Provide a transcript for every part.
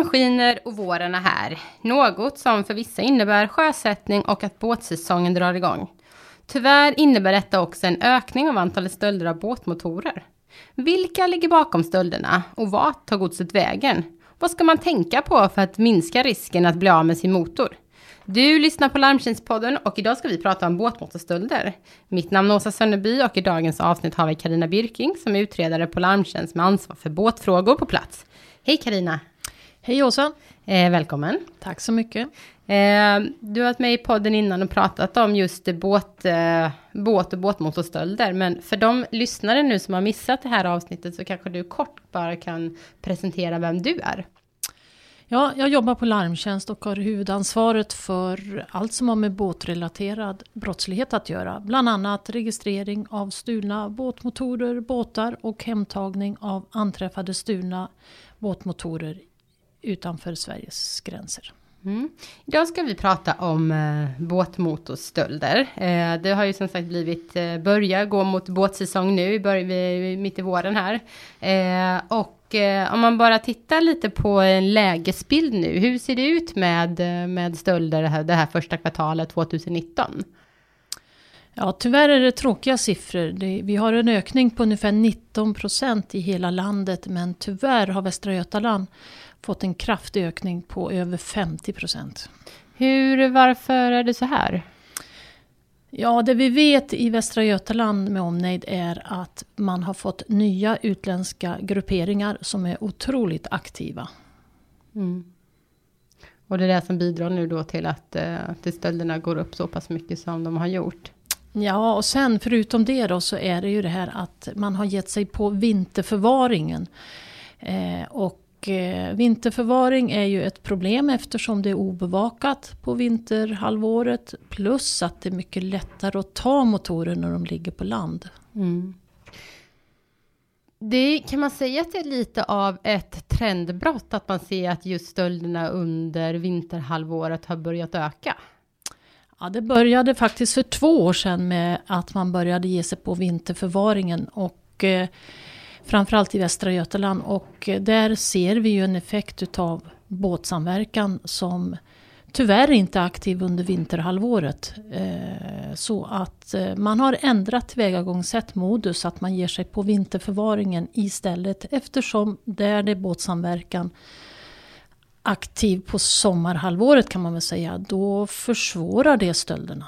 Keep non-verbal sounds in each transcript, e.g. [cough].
Solen skiner och våren är här. Något som för vissa innebär sjösättning och att båtsäsongen drar igång. Tyvärr innebär detta också en ökning av antalet stölder av båtmotorer. Vilka ligger bakom stölderna och vart tar godset vägen? Vad ska man tänka på för att minska risken att bli av med sin motor? Du lyssnar på Larmtjänstpodden och idag ska vi prata om båtmotorstölder. Mitt namn är Åsa Sönneby och i dagens avsnitt har vi Karina Birking som är utredare på Larmtjänst med ansvar för båtfrågor på plats. Hej Karina! Hej Åsa! Eh, välkommen! Tack så mycket! Eh, du har varit med i podden innan och pratat om just båt, eh, båt och båtmotorstölder. Men för de lyssnare nu som har missat det här avsnittet så kanske du kort bara kan presentera vem du är. Ja, jag jobbar på Larmtjänst och har huvudansvaret för allt som har med båtrelaterad brottslighet att göra. Bland annat registrering av stulna båtmotorer, båtar och hemtagning av anträffade stulna båtmotorer utanför Sveriges gränser. Mm. Idag ska vi prata om eh, båtmotorstölder. Eh, det har ju som sagt blivit, eh, börja gå mot båtsäsong nu, börjar vi mitt i våren här. Eh, och eh, om man bara tittar lite på en lägesbild nu, hur ser det ut med, eh, med stölder det här, det här första kvartalet 2019? Ja, tyvärr är det tråkiga siffror. Det, vi har en ökning på ungefär 19 procent i hela landet, men tyvärr har Västra Götaland fått en kraftig ökning på över 50 procent. Hur, varför är det så här? Ja, det vi vet i Västra Götaland med omnejd är att man har fått nya utländska grupperingar som är otroligt aktiva. Mm. Och det är det som bidrar nu då till att, eh, att stölderna går upp så pass mycket som de har gjort? Ja, och sen förutom det då så är det ju det här att man har gett sig på vinterförvaringen. Eh, och eh, vinterförvaring är ju ett problem eftersom det är obevakat på vinterhalvåret. Plus att det är mycket lättare att ta motorer när de ligger på land. Mm. Det kan man säga att det är lite av ett trendbrott att man ser att just stölderna under vinterhalvåret har börjat öka? Ja, det började faktiskt för två år sedan med att man började ge sig på vinterförvaringen. Och eh, framförallt i Västra Götaland. Och eh, där ser vi ju en effekt utav båtsamverkan som tyvärr inte är aktiv under vinterhalvåret. Eh, så att eh, man har ändrat tillvägagångssätt, modus, att man ger sig på vinterförvaringen istället eftersom där det är båtsamverkan aktiv på sommarhalvåret kan man väl säga, då försvårar det stölderna.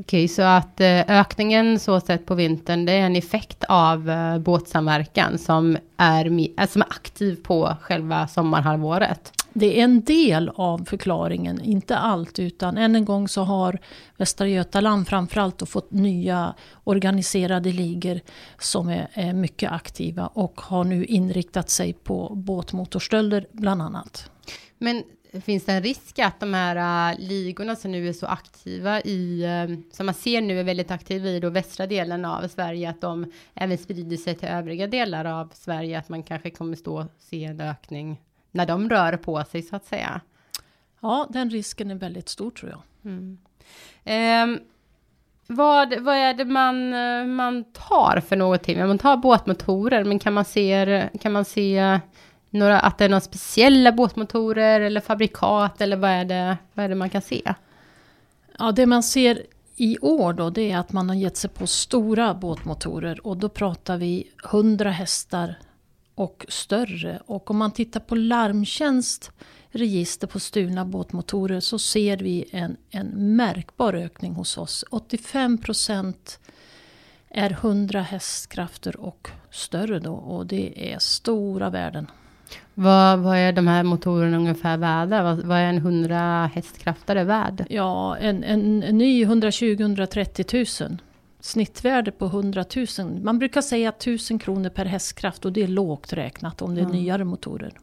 Okej, så att eh, ökningen så sett på vintern, det är en effekt av eh, båtsamverkan som är, eh, som är aktiv på själva sommarhalvåret? Det är en del av förklaringen, inte allt, utan än en gång så har Västra Götaland framförallt fått nya organiserade ligor som är, är mycket aktiva och har nu inriktat sig på båtmotorstölder bland annat. Men finns det en risk att de här uh, ligorna som nu är så aktiva i, uh, som man ser nu är väldigt aktiva i då västra delen av Sverige, att de även sprider sig till övriga delar av Sverige, att man kanske kommer stå se en ökning när de rör på sig så att säga? Ja, den risken är väldigt stor tror jag. Mm. Um, vad, vad är det man, eh, man tar för någonting? Man tar båtmotorer, men kan man se, kan man se några, att det är några speciella båtmotorer eller fabrikat eller vad är det, vad är det man kan se? Ja, det man ser i år då, det är att man har gett sig på stora båtmotorer och då pratar vi 100 hästar och större. Och om man tittar på Larmtjänst register på stulna båtmotorer så ser vi en, en märkbar ökning hos oss. 85 procent är 100 hästkrafter och större då och det är stora värden. Vad, vad är de här motorerna ungefär värda? Vad, vad är en 100 hästkraftare värd? Ja, en, en, en ny 120-130 000. Snittvärde på 100 000. Man brukar säga 1000 kronor per hästkraft och det är lågt räknat om det är mm. nyare motorer.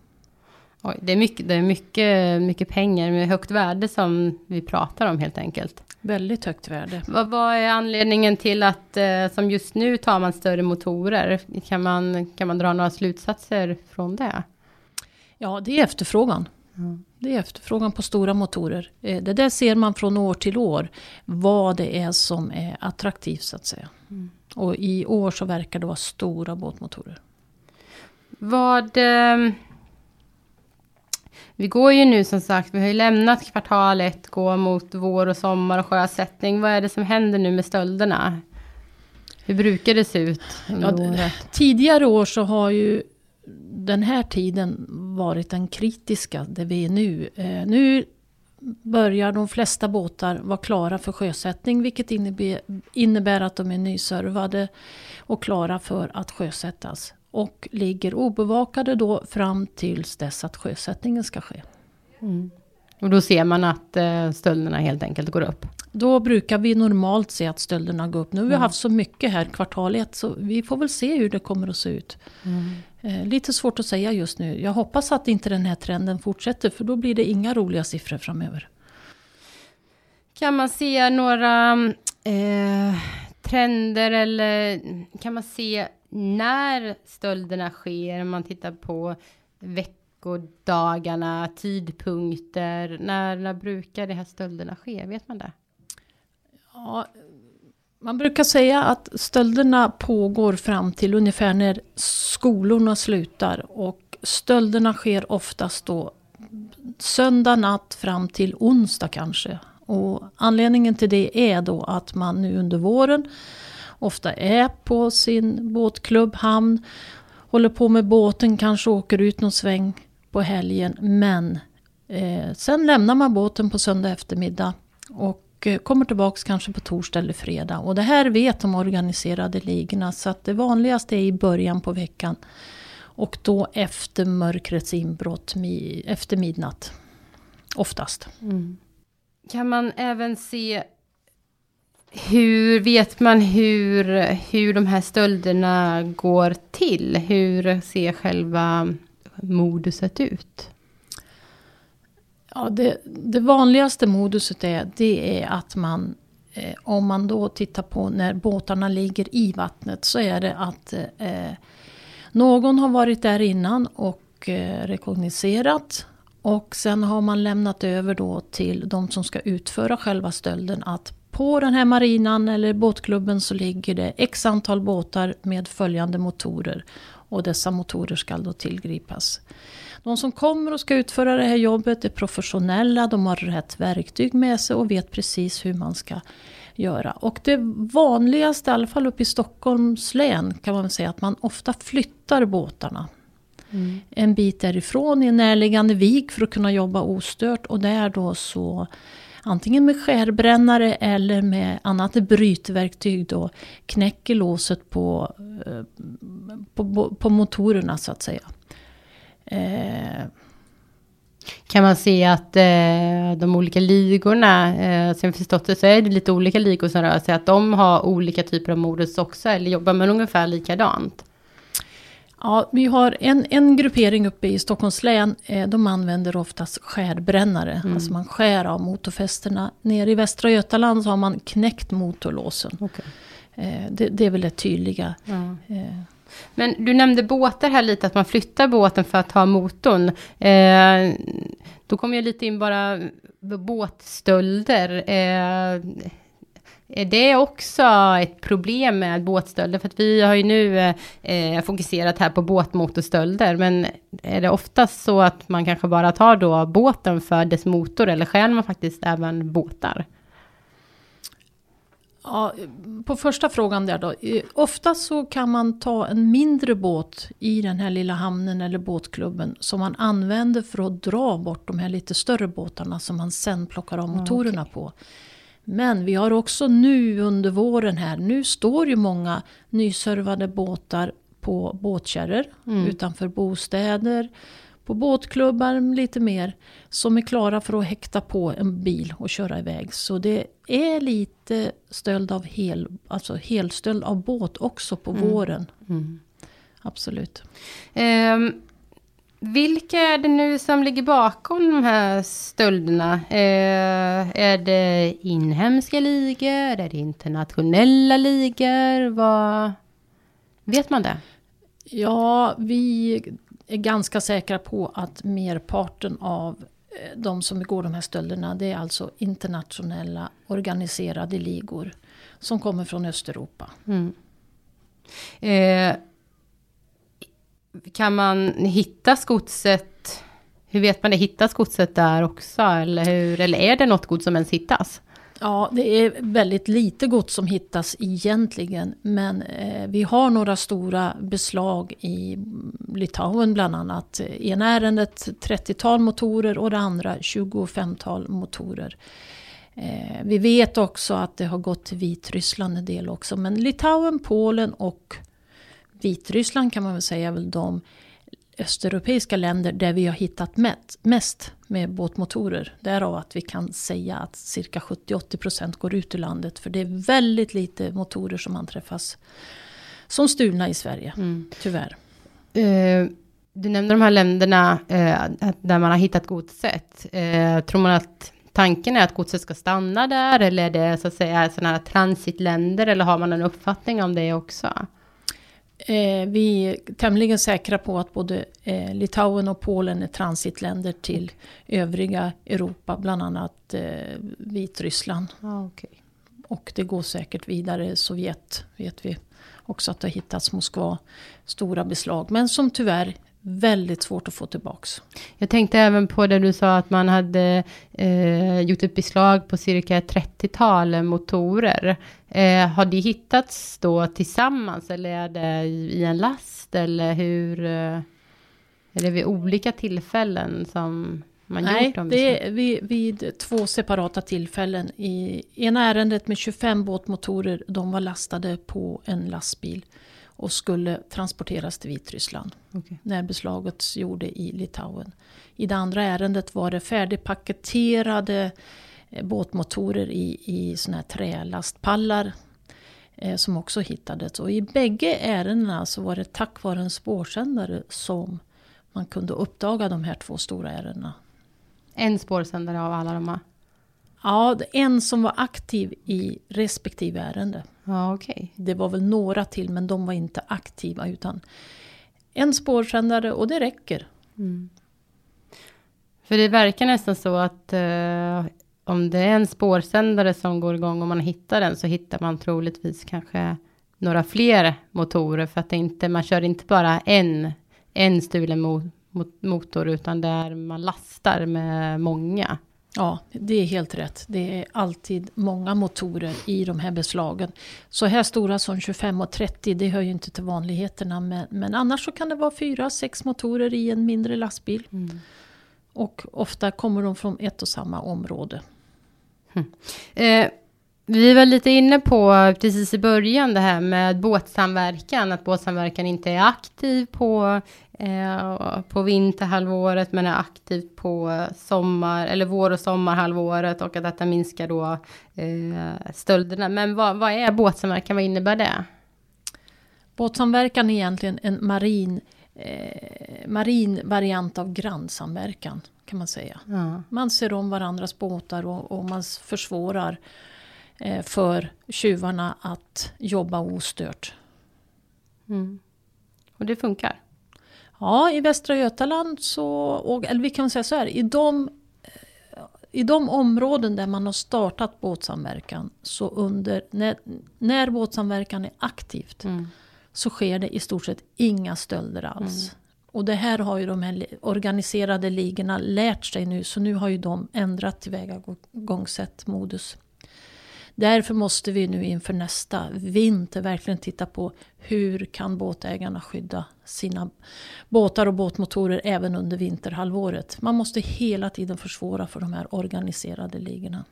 Oj, det är, mycket, det är mycket, mycket pengar med högt värde som vi pratar om helt enkelt. Väldigt högt värde. Vad, vad är anledningen till att eh, som just nu tar man större motorer? Kan man, kan man dra några slutsatser från det? Ja, det är efterfrågan. Mm. Det är efterfrågan på stora motorer. Eh, det där ser man från år till år. Vad det är som är attraktivt så att säga. Mm. Och i år så verkar det vara stora båtmotorer. Vad... Eh, Vi går ju nu som sagt, vi har ju lämnat kvartal ett, går mot vår och sommar och sjösättning. Vad är det som händer nu med stölderna? Hur brukar det se ut ja, Tidigare år så har ju den här tiden varit den kritiska, det vi är nu. Eh, nu börjar de flesta båtar vara klara för sjösättning, vilket innebär, innebär att de är nyservade och klara för att sjösättas. Och ligger obevakade då fram tills dess att sjösättningen ska ske. Mm. Och då ser man att eh, stölderna helt enkelt går upp? Då brukar vi normalt se att stölderna går upp. Nu har vi mm. haft så mycket här kvartal ett så vi får väl se hur det kommer att se ut. Mm. Eh, lite svårt att säga just nu. Jag hoppas att inte den här trenden fortsätter för då blir det inga roliga siffror framöver. Kan man se några eh, trender eller kan man se när stölderna sker? Om man tittar på veckodagarna, tidpunkter. När, när brukar de här stölderna ske? Vet man det? Ja, man brukar säga att stölderna pågår fram till ungefär när skolorna slutar. Och stölderna sker oftast då söndag natt fram till onsdag kanske. Och anledningen till det är då att man nu under våren ofta är på sin båtklubb, hamn, håller på med båten, kanske åker ut någon sväng på helgen. Men eh, sen lämnar man båten på söndag eftermiddag och och kommer tillbaks kanske på torsdag eller fredag. Och det här vet de organiserade ligorna så att det vanligaste är i början på veckan. Och då efter mörkrets inbrott, efter midnatt. Oftast. Mm. Kan man även se hur vet man hur, hur de här stölderna går till? Hur ser själva moduset ut? Ja, det, det vanligaste moduset är, det är att man, eh, om man då tittar på när båtarna ligger i vattnet, så är det att eh, någon har varit där innan och eh, rekogniserat och sen har man lämnat över då till de som ska utföra själva stölden att på den här marinan eller båtklubben så ligger det x antal båtar med följande motorer. Och dessa motorer ska då tillgripas. De som kommer och ska utföra det här jobbet är professionella, de har rätt verktyg med sig och vet precis hur man ska göra. Och det vanligaste, i alla fall uppe i Stockholms län, kan man säga att man ofta flyttar båtarna. Mm. En bit därifrån i en närliggande vik för att kunna jobba ostört och där då så antingen med skärbrännare eller med annat brytverktyg då knäcker låset på, eh, på, på motorerna så att säga. Eh. Kan man se att eh, de olika ligorna, eh, som jag förstått det så är det lite olika ligor som rör sig, att de har olika typer av modus också, eller jobbar man ungefär likadant? Ja, vi har en, en gruppering uppe i Stockholms län. Eh, de använder oftast skärbrännare. Mm. Alltså man skär av motorfästena. Nere i Västra Götaland så har man knäckt motorlåsen. Okay. Eh, det, det, är väl det tydliga. Mm. Men du nämnde båtar här lite, att man flyttar båten för att ha motorn. Eh, då kommer jag lite in bara båtstölder. Eh, är det också ett problem med båtstölder? För att vi har ju nu eh, fokuserat här på båtmotorstölder, men är det oftast så att man kanske bara tar då båten för dess motor, eller stjäl man faktiskt även båtar? Ja, på första frågan där då. Ofta så kan man ta en mindre båt i den här lilla hamnen eller båtklubben som man använder för att dra bort de här lite större båtarna som man sen plockar av motorerna okay. på. Men vi har också nu under våren här, nu står ju många nyservade båtar på båtkärror mm. utanför bostäder, på båtklubbar lite mer, som är klara för att häkta på en bil och köra iväg. Så det är lite stöld av hel, alltså helstöld av båt också på mm. våren. Mm. Absolut. Um, vilka är det nu som ligger bakom de här stölderna? Eh, är det inhemska ligor? Är det internationella ligor? Vad... Vet man det? Ja, vi är ganska säkra på att merparten av eh, de som begår de här stölderna det är alltså internationella organiserade ligor som kommer från Östeuropa. Mm. Eh, kan man hitta skotset? Hur vet man det? Hittas godset där också? Eller, hur? eller är det något gods som ens hittas? Ja, det är väldigt lite gods som hittas egentligen. Men eh, vi har några stora beslag i Litauen bland annat. I ena ärendet 30-tal motorer och det andra 25-tal motorer. Eh, vi vet också att det har gått till Vitryssland en del också. Men Litauen, Polen och Vitryssland kan man väl säga är väl de östeuropeiska länder där vi har hittat mest med båtmotorer. Därav att vi kan säga att cirka 70-80% går ut ur landet. För det är väldigt lite motorer som anträffas som stulna i Sverige, mm. tyvärr. Uh, du nämnde de här länderna uh, där man har hittat godset. Uh, tror man att tanken är att godset ska stanna där eller är det så att säga sådana här transitländer eller har man en uppfattning om det också? Eh, vi är tämligen säkra på att både eh, Litauen och Polen är transitländer till övriga Europa, bland annat eh, Vitryssland. Ah, okay. Och det går säkert vidare. Sovjet vet vi också att det har hittats Moskva stora beslag. Men som tyvärr väldigt svårt att få tillbaks. Jag tänkte även på det du sa att man hade eh, gjort ett beslag på cirka 30-tal motorer. Eh, har de hittats då tillsammans eller är det i en last eller hur? Eh, är det vid olika tillfällen som man Nej, gjort dem? det är vid, vid, två separata tillfällen. I ena ärendet med 25 båtmotorer, de var lastade på en lastbil och skulle transporteras till Vitryssland. Okay. När beslaget gjorde i Litauen. I det andra ärendet var det färdigpaketerade eh, båtmotorer i, i såna här trälastpallar eh, som också hittades. Och i bägge ärendena så var det tack vare en spårsändare som man kunde uppdaga de här två stora ärendena. En spårsändare av alla de här? Ja, en som var aktiv i respektive ärende. Ja, okay. Det var väl några till men de var inte aktiva utan en spårsändare och det räcker. Mm. För det verkar nästan så att eh, om det är en spårsändare som går igång och man hittar den så hittar man troligtvis kanske några fler motorer för att inte, man kör inte bara en, en stulen mo, motor utan där man lastar med många. Ja, det är helt rätt. Det är alltid många motorer i de här beslagen. Så här stora som 25 och 30, det hör ju inte till vanligheterna. Men, men annars så kan det vara fyra, sex motorer i en mindre lastbil. Mm. Och ofta kommer de från ett och samma område. Mm. Eh, vi var lite inne på precis i början det här med båtsamverkan, att båtsamverkan inte är aktiv på, eh, på vinterhalvåret men är aktiv på sommar eller vår och sommarhalvåret och att detta minskar då eh, stölderna. Men vad, vad är båtsamverkan, vad innebär det? Båtsamverkan är egentligen en marin, eh, marin variant av grannsamverkan kan man säga. Ja. Man ser om varandras båtar och, och man försvårar för tjuvarna att jobba ostört. Mm. Och det funkar? Ja, i Västra Götaland så, och, eller vi kan säga så här, i de, i de områden där man har startat båtsamverkan så under, när, när båtsamverkan är aktivt mm. så sker det i stort sett inga stölder alls. Mm. Och det här har ju de här organiserade ligorna lärt sig nu så nu har ju de ändrat tillvägagångssätt, modus. Därför måste vi nu inför nästa vinter verkligen titta på hur kan båtägarna skydda sina båtar och båtmotorer även under vinterhalvåret. Man måste hela tiden försvåra för de här organiserade ligorna.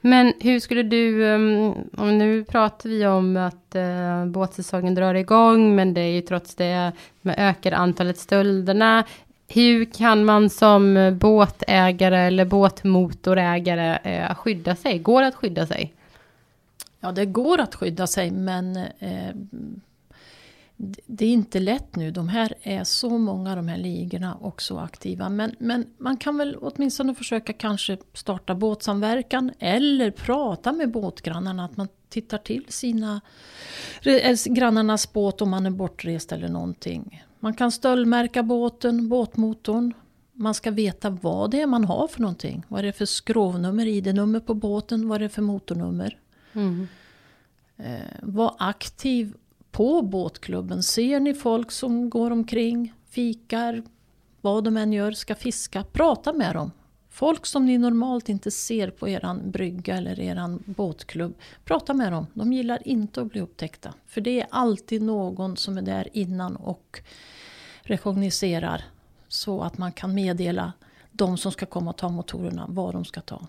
Men hur skulle du, um, om nu pratar vi om att eh, båtsäsongen drar igång, men det är ju trots det med ökade antalet stölderna. Hur kan man som båtägare eller båtmotorägare eh, skydda sig? Går det att skydda sig? Ja, det går att skydda sig men eh, det är inte lätt nu. De här är så många de här ligorna och så aktiva. Men, men man kan väl åtminstone försöka kanske starta båtsamverkan eller prata med båtgrannarna. Att man tittar till sina grannarnas båt om man är bortrest eller någonting. Man kan stöldmärka båten, båtmotorn. Man ska veta vad det är man har för någonting. Vad är det för skrovnummer, ID-nummer på båten, vad är det för motornummer. Mm. Eh, var aktiv på båtklubben. Ser ni folk som går omkring, fikar, vad de än gör, ska fiska, prata med dem. Folk som ni normalt inte ser på eran brygga eller eran båtklubb, prata med dem. De gillar inte att bli upptäckta. För det är alltid någon som är där innan och rekogniserar så att man kan meddela de som ska komma och ta motorerna vad de ska ta.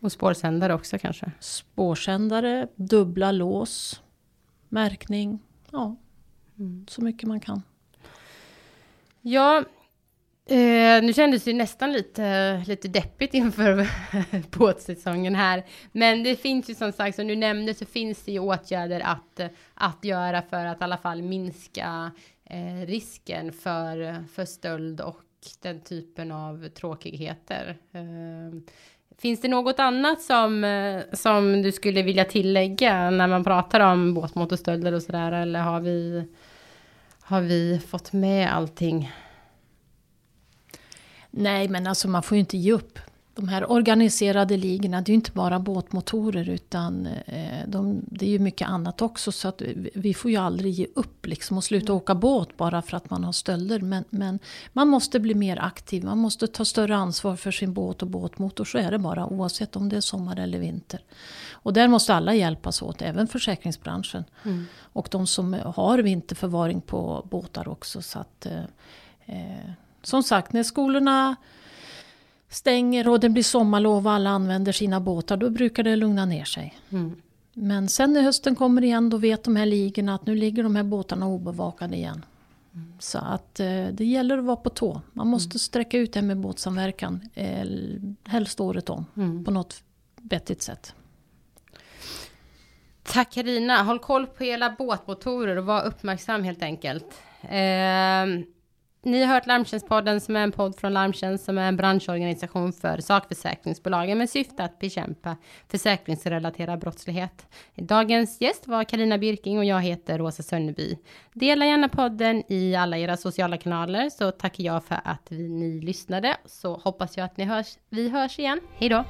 Och spårsändare också kanske? Spårsändare, dubbla lås, märkning, ja, mm. så mycket man kan. Ja, eh, nu kändes det nästan lite, lite deppigt inför [laughs] båtsäsongen här. Men det finns ju som sagt, som du nämnde, så finns det ju åtgärder att, att göra för att i alla fall minska eh, risken för, för stöld och den typen av tråkigheter. Eh, finns det något annat som, eh, som du skulle vilja tillägga när man pratar om båtmotorstölder och sådär? Eller har vi, har vi fått med allting? Nej, men alltså man får ju inte ge upp de här organiserade ligorna, det är ju inte bara båtmotorer utan eh, de, det är ju mycket annat också. Så att vi får ju aldrig ge upp liksom och sluta åka båt bara för att man har stölder. Men, men man måste bli mer aktiv, man måste ta större ansvar för sin båt och båtmotor. Så är det bara oavsett om det är sommar eller vinter. Och där måste alla hjälpas åt, även försäkringsbranschen. Mm. Och de som har vinterförvaring på båtar också. Så att, eh, eh som sagt, när skolorna stänger och det blir sommarlov och alla använder sina båtar, då brukar det lugna ner sig. Mm. Men sen när hösten kommer igen, då vet de här ligorna att nu ligger de här båtarna obevakade igen. Mm. Så att eh, det gäller att vara på tå. Man måste mm. sträcka ut det med båtsamverkan, eh, helst året om, mm. på något vettigt sätt. Tack Karina, håll koll på era båtmotorer och var uppmärksam helt enkelt. Eh, ni har hört Larmtjänstpodden som är en podd från Larmtjänst som är en branschorganisation för sakförsäkringsbolagen med syfte att bekämpa försäkringsrelaterad brottslighet. Dagens gäst var Karina Birking och jag heter Rosa Sönneby. Dela gärna podden i alla era sociala kanaler så tackar jag för att ni lyssnade så hoppas jag att ni hörs. Vi hörs igen. Hej då!